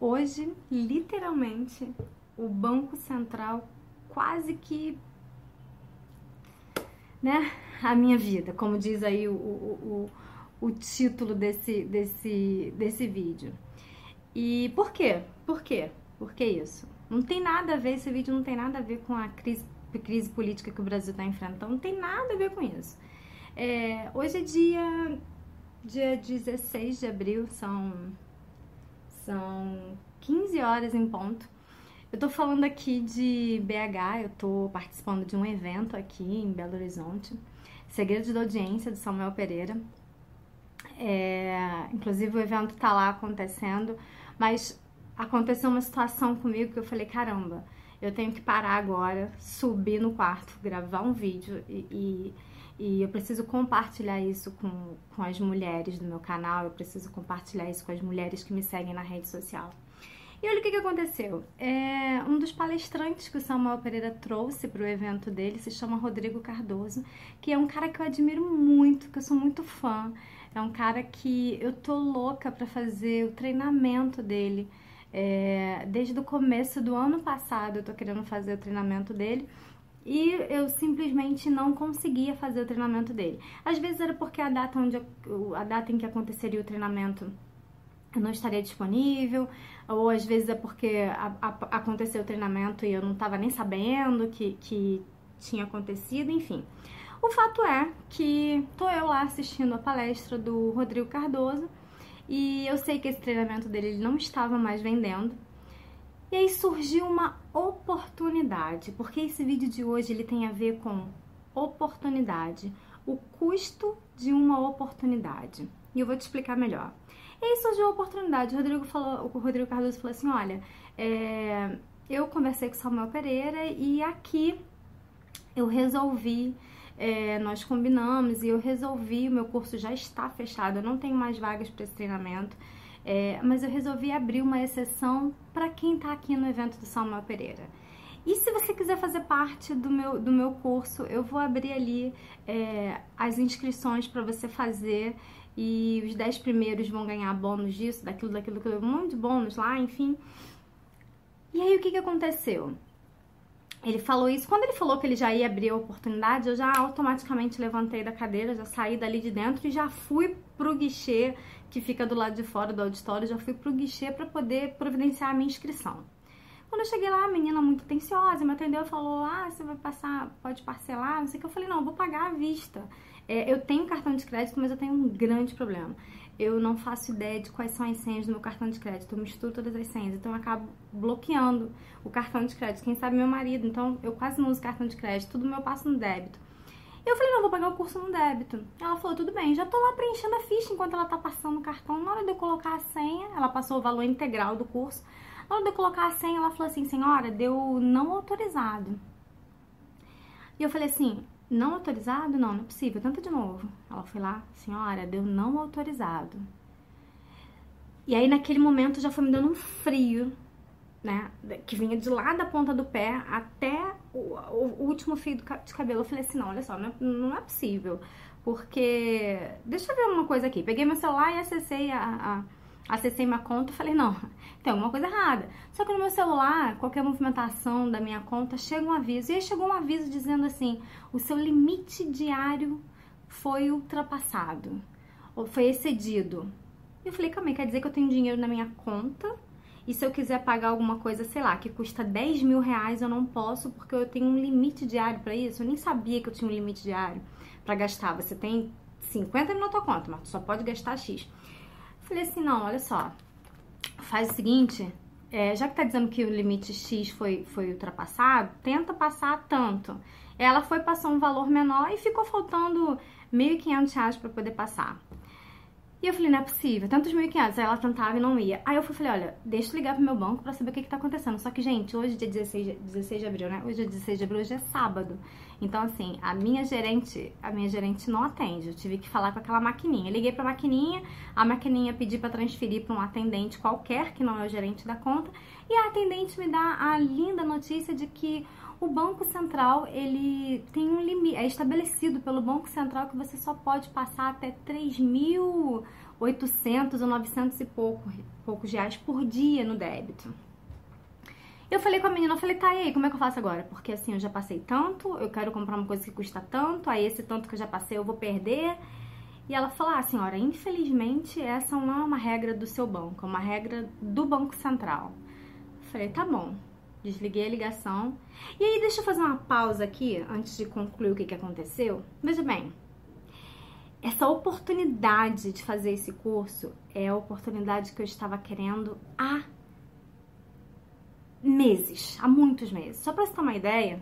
Hoje, literalmente, o Banco Central quase que né, a minha vida, como diz aí o, o, o, o título desse, desse, desse vídeo. E por quê? Por quê? Por que isso? Não tem nada a ver, esse vídeo não tem nada a ver com a crise, crise política que o Brasil está enfrentando, não tem nada a ver com isso. É, hoje é dia, dia 16 de abril, são, são 15 horas em ponto. Eu tô falando aqui de BH, eu tô participando de um evento aqui em Belo Horizonte, Segredos da Audiência, do Samuel Pereira. É, inclusive o evento tá lá acontecendo, mas aconteceu uma situação comigo que eu falei, caramba, eu tenho que parar agora, subir no quarto, gravar um vídeo e, e, e, eu preciso compartilhar isso com, com as mulheres do meu canal, eu preciso compartilhar isso com as mulheres que me seguem na rede social. E olha o que, que aconteceu. É, um dos palestrantes que o Samuel Pereira trouxe para o evento dele se chama Rodrigo Cardoso, que é um cara que eu admiro muito, que eu sou muito fã. É um cara que eu tô louca para fazer o treinamento dele. É, desde o começo do ano passado eu tô querendo fazer o treinamento dele e eu simplesmente não conseguia fazer o treinamento dele. Às vezes era porque a data, onde, a data em que aconteceria o treinamento não estaria disponível, ou às vezes é porque a, a, aconteceu o treinamento e eu não estava nem sabendo que, que tinha acontecido, enfim. O fato é que tô eu lá assistindo a palestra do Rodrigo Cardoso e eu sei que esse treinamento dele ele não estava mais vendendo. E aí surgiu uma oportunidade, porque esse vídeo de hoje ele tem a ver com oportunidade, o custo de uma oportunidade. E eu vou te explicar melhor. E aí surgiu a oportunidade. O Rodrigo, falou, o Rodrigo Cardoso falou assim: olha, é, eu conversei com o Samuel Pereira e aqui eu resolvi. É, nós combinamos e eu resolvi, o meu curso já está fechado, eu não tenho mais vagas para esse treinamento, é, mas eu resolvi abrir uma exceção para quem está aqui no evento do Samuel Pereira. E se você quiser fazer parte do meu, do meu curso, eu vou abrir ali é, as inscrições para você fazer e os 10 primeiros vão ganhar bônus disso, daquilo, daquilo, daquilo, um monte de bônus lá, enfim. E aí o que, que aconteceu? Ele falou isso, quando ele falou que ele já ia abrir a oportunidade, eu já automaticamente levantei da cadeira, já saí dali de dentro e já fui pro guichê que fica do lado de fora do auditório, já fui pro guichê para poder providenciar a minha inscrição. Quando eu cheguei lá, a menina muito atenciosa me atendeu e falou: Ah, você vai passar, pode parcelar, não sei o que. Eu falei: Não, eu vou pagar à vista. É, eu tenho cartão de crédito, mas eu tenho um grande problema. Eu não faço ideia de quais são as senhas do meu cartão de crédito. Eu misturo todas as senhas, então eu acabo bloqueando o cartão de crédito. Quem sabe meu marido, então eu quase não uso cartão de crédito, tudo meu eu passo no débito. Eu falei, não, vou pagar o curso no débito. Ela falou, tudo bem, já tô lá preenchendo a ficha enquanto ela tá passando o cartão. Na hora de eu colocar a senha, ela passou o valor integral do curso. Na hora de eu colocar a senha, ela falou assim, senhora, deu não autorizado. E eu falei assim, não autorizado? Não, não é possível. Tenta de novo. Ela foi lá, senhora, deu não autorizado. E aí, naquele momento, já foi me dando um frio, né? Que vinha de lá da ponta do pé até o, o último fio de cabelo. Eu falei assim: não, olha só, não é, não é possível. Porque. Deixa eu ver uma coisa aqui. Peguei meu celular e acessei a, a acessei minha conta e falei, não, tem alguma coisa errada. Só que no meu celular, qualquer movimentação da minha conta, chega um aviso. E aí chegou um aviso dizendo assim, o seu limite diário foi ultrapassado, ou foi excedido. E eu falei, calma aí, quer dizer que eu tenho dinheiro na minha conta e se eu quiser pagar alguma coisa, sei lá, que custa 10 mil reais, eu não posso porque eu tenho um limite diário para isso. Eu nem sabia que eu tinha um limite diário para gastar. Você tem 50 mil na tua conta, mas tu só pode gastar X. Falei assim, não, olha só, faz o seguinte, é, já que tá dizendo que o limite X foi, foi ultrapassado, tenta passar tanto. Ela foi passar um valor menor e ficou faltando R$ 1.500 para poder passar. E eu falei, não é possível, tantos 1.500. Aí ela tentava e não ia. Aí eu falei, olha, deixa eu ligar pro meu banco pra saber o que que tá acontecendo. Só que, gente, hoje é dia 16, 16 de abril, né? Hoje é 16 de abril, hoje é sábado. Então, assim, a minha gerente, a minha gerente não atende. Eu tive que falar com aquela maquininha. Eu liguei pra maquininha, a maquininha pediu para transferir para um atendente qualquer, que não é o gerente da conta. E a atendente me dá a linda notícia de que o Banco Central, ele tem um limite, é estabelecido pelo Banco Central que você só pode passar até 3 mil 800 ou 900 e pouco, poucos reais por dia no débito. Eu falei com a menina, eu falei, tá, e aí, como é que eu faço agora? Porque assim, eu já passei tanto, eu quero comprar uma coisa que custa tanto, aí esse tanto que eu já passei eu vou perder. E ela falou, ah, senhora, infelizmente essa não é uma regra do seu banco, é uma regra do Banco Central. Eu falei, tá bom. Desliguei a ligação. E aí, deixa eu fazer uma pausa aqui, antes de concluir o que, que aconteceu. Veja bem, essa oportunidade de fazer esse curso é a oportunidade que eu estava querendo há meses, há muitos meses. Só para você ter uma ideia,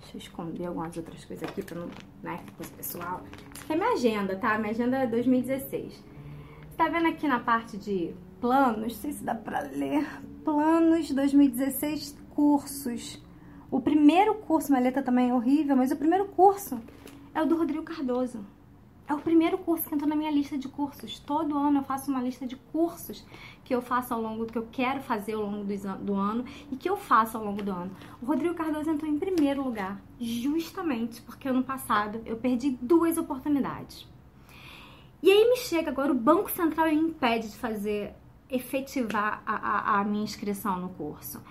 deixa eu esconder algumas outras coisas aqui para não, né, coisa pessoal. Isso aqui é minha agenda, tá? Minha agenda é 2016. Você tá vendo aqui na parte de planos, não sei se dá para ler, planos 2016 cursos. O primeiro curso, minha letra também é horrível, mas o primeiro curso é o do Rodrigo Cardoso. É o primeiro curso que entrou na minha lista de cursos. Todo ano eu faço uma lista de cursos que eu faço ao longo, que eu quero fazer ao longo do, ano e que eu faço ao longo do ano. O Rodrigo Cardoso entrou em primeiro lugar, justamente porque ano passado eu perdi duas oportunidades. E aí me chega agora, o Banco Central me impede de fazer, efetivar a, a, a minha inscrição no curso.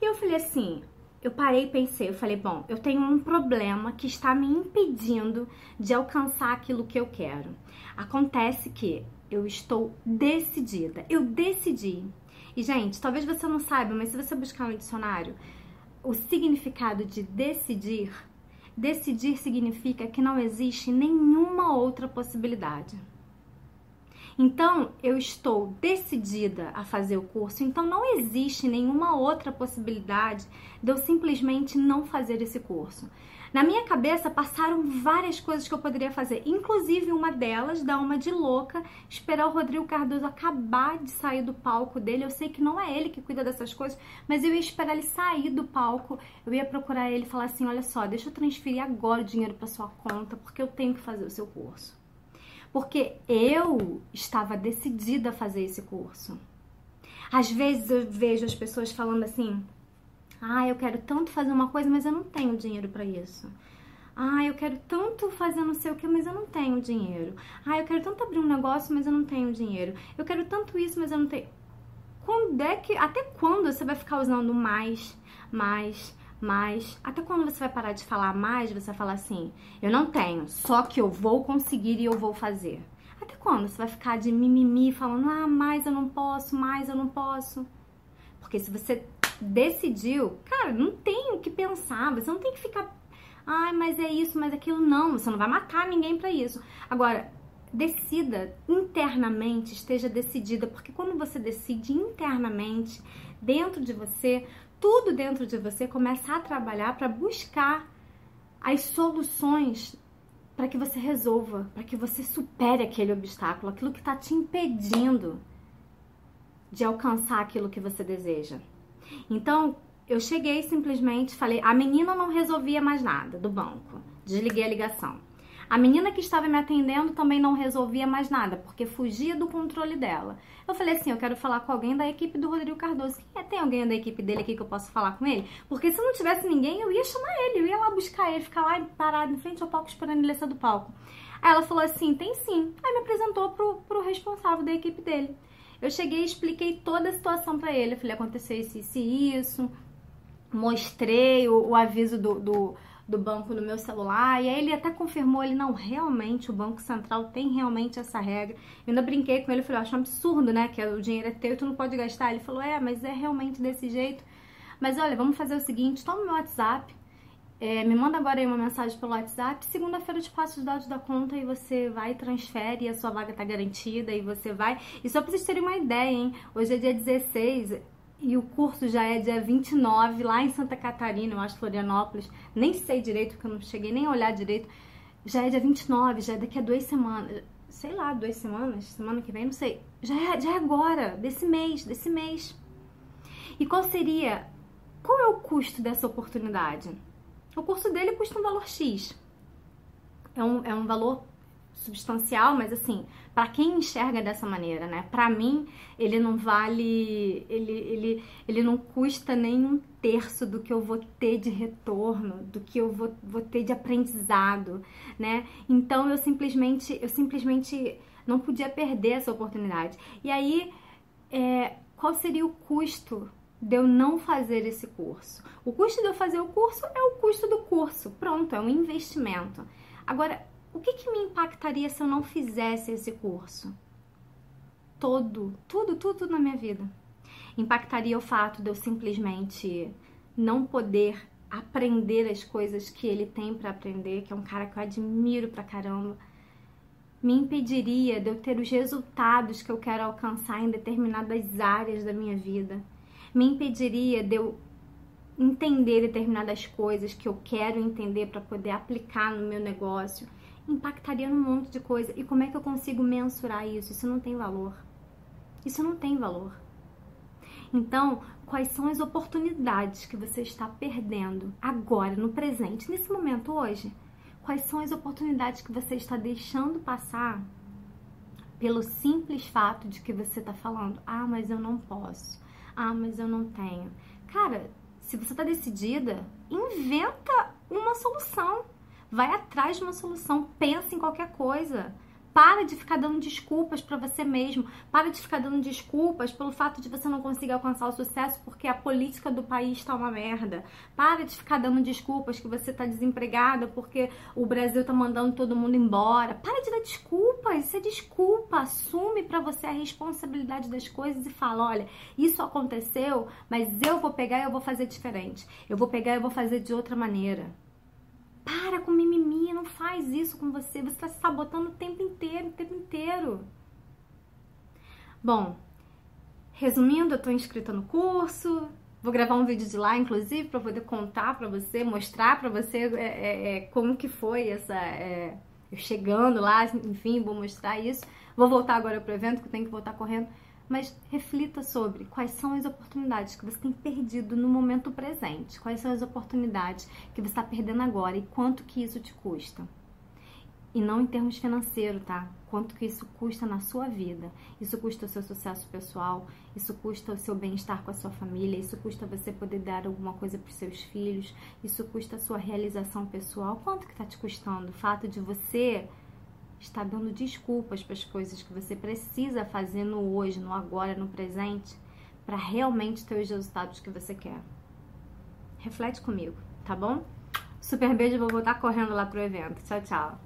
E eu falei assim, eu parei e pensei, eu falei, bom, eu tenho um problema que está me impedindo de alcançar aquilo que eu quero. Acontece que eu estou decidida, eu decidi. E gente, talvez você não saiba, mas se você buscar no dicionário, o significado de decidir, decidir significa que não existe nenhuma outra possibilidade. Então, eu estou decidida a fazer o curso, então não existe nenhuma outra possibilidade de eu simplesmente não fazer esse curso. Na minha cabeça passaram várias coisas que eu poderia fazer, inclusive uma delas, dar uma de louca, esperar o Rodrigo Cardoso acabar de sair do palco dele. Eu sei que não é ele que cuida dessas coisas, mas eu ia esperar ele sair do palco, eu ia procurar ele e falar assim: olha só, deixa eu transferir agora o dinheiro para sua conta, porque eu tenho que fazer o seu curso porque eu estava decidida a fazer esse curso. Às vezes eu vejo as pessoas falando assim: "Ah, eu quero tanto fazer uma coisa, mas eu não tenho dinheiro para isso". Ah, eu quero tanto fazer não sei o que, mas eu não tenho dinheiro. Ah, eu quero tanto abrir um negócio, mas eu não tenho dinheiro. Eu quero tanto isso, mas eu não tenho. Quando é que, até quando você vai ficar usando mais, mais, mas até quando você vai parar de falar mais, você vai falar assim: eu não tenho, só que eu vou conseguir e eu vou fazer. Até quando você vai ficar de mimimi falando: ah, mais eu não posso, mais eu não posso? Porque se você decidiu, cara, não tem o que pensar, você não tem que ficar, ai, mas é isso, mas aquilo não, você não vai matar ninguém para isso. Agora, decida internamente, esteja decidida, porque quando você decide internamente, dentro de você, tudo dentro de você começa a trabalhar para buscar as soluções para que você resolva, para que você supere aquele obstáculo, aquilo que está te impedindo de alcançar aquilo que você deseja. Então, eu cheguei simplesmente, falei, a menina não resolvia mais nada do banco. Desliguei a ligação. A menina que estava me atendendo também não resolvia mais nada, porque fugia do controle dela. Eu falei assim: eu quero falar com alguém da equipe do Rodrigo Cardoso. Quem é? Tem alguém da equipe dele aqui que eu posso falar com ele? Porque se não tivesse ninguém, eu ia chamar ele, eu ia lá buscar ele, ficar lá parado em frente ao palco esperando ele descer do palco. Aí ela falou assim: tem sim. Aí me apresentou pro, pro responsável da equipe dele. Eu cheguei e expliquei toda a situação para ele. Eu falei: aconteceu isso, isso isso. Mostrei o, o aviso do, do do banco no meu celular. E aí ele até confirmou, ele não, realmente o Banco Central tem realmente essa regra. Eu ainda brinquei com ele, falei, eu acho um absurdo, né? Que o dinheiro é teu e tu não pode gastar. Ele falou, é, mas é realmente desse jeito. Mas olha, vamos fazer o seguinte, toma meu WhatsApp, é, me manda agora aí uma mensagem pelo WhatsApp. Segunda-feira eu te passo os dados da conta e você vai, transfere e a sua vaga tá garantida e você vai. E só pra vocês terem uma ideia, hein? Hoje é dia 16, e o curso já é dia 29, lá em Santa Catarina, eu acho, Florianópolis. Nem sei direito, porque eu não cheguei nem a olhar direito. Já é dia 29, já é daqui a duas semanas. Sei lá, duas semanas, semana que vem, não sei. Já é, já é agora, desse mês, desse mês. E qual seria, qual é o custo dessa oportunidade? O curso dele custa um valor X. É um, é um valor substancial, mas assim, para quem enxerga dessa maneira, né? Para mim, ele não vale, ele, ele, ele não custa nem um terço do que eu vou ter de retorno, do que eu vou, vou ter de aprendizado, né? Então eu simplesmente, eu simplesmente Não podia perder essa oportunidade. E aí, é, qual seria o custo de eu não fazer esse curso? O custo de eu fazer o curso é o custo do curso. Pronto, é um investimento. Agora, o que, que me impactaria se eu não fizesse esse curso? Todo, tudo, tudo na minha vida. Impactaria o fato de eu simplesmente não poder aprender as coisas que ele tem para aprender, que é um cara que eu admiro pra caramba. Me impediria de eu ter os resultados que eu quero alcançar em determinadas áreas da minha vida. Me impediria de eu entender determinadas coisas que eu quero entender para poder aplicar no meu negócio impactaria num monte de coisa. E como é que eu consigo mensurar isso? Isso não tem valor. Isso não tem valor. Então, quais são as oportunidades que você está perdendo agora, no presente, nesse momento hoje? Quais são as oportunidades que você está deixando passar pelo simples fato de que você está falando: ah, mas eu não posso, ah, mas eu não tenho. Cara, se você está decidida, inventa uma solução. Vai atrás de uma solução, pensa em qualquer coisa. Para de ficar dando desculpas para você mesmo. Para de ficar dando desculpas pelo fato de você não conseguir alcançar o sucesso porque a política do país está uma merda. Para de ficar dando desculpas que você está desempregada porque o Brasil está mandando todo mundo embora. Para de dar desculpas. Isso é desculpa. Assume para você a responsabilidade das coisas e fala: olha, isso aconteceu, mas eu vou pegar e eu vou fazer diferente. Eu vou pegar e eu vou fazer de outra maneira. Para com mimimi, não faz isso com você. Você está se sabotando o tempo inteiro, o tempo inteiro. Bom, resumindo, eu estou inscrita no curso. Vou gravar um vídeo de lá, inclusive, para poder contar para você, mostrar para você é, é, é, como que foi essa é, chegando lá, enfim, vou mostrar isso. Vou voltar agora para o evento, que eu tenho que voltar correndo mas reflita sobre quais são as oportunidades que você tem perdido no momento presente, quais são as oportunidades que você está perdendo agora e quanto que isso te custa. E não em termos financeiros, tá? Quanto que isso custa na sua vida. Isso custa o seu sucesso pessoal, isso custa o seu bem-estar com a sua família, isso custa você poder dar alguma coisa para os seus filhos, isso custa a sua realização pessoal. Quanto que está te custando o fato de você está dando desculpas para as coisas que você precisa fazer no hoje, no agora, no presente, para realmente ter os resultados que você quer. Reflete comigo, tá bom? Super beijo, vou voltar correndo lá pro evento. Tchau, tchau.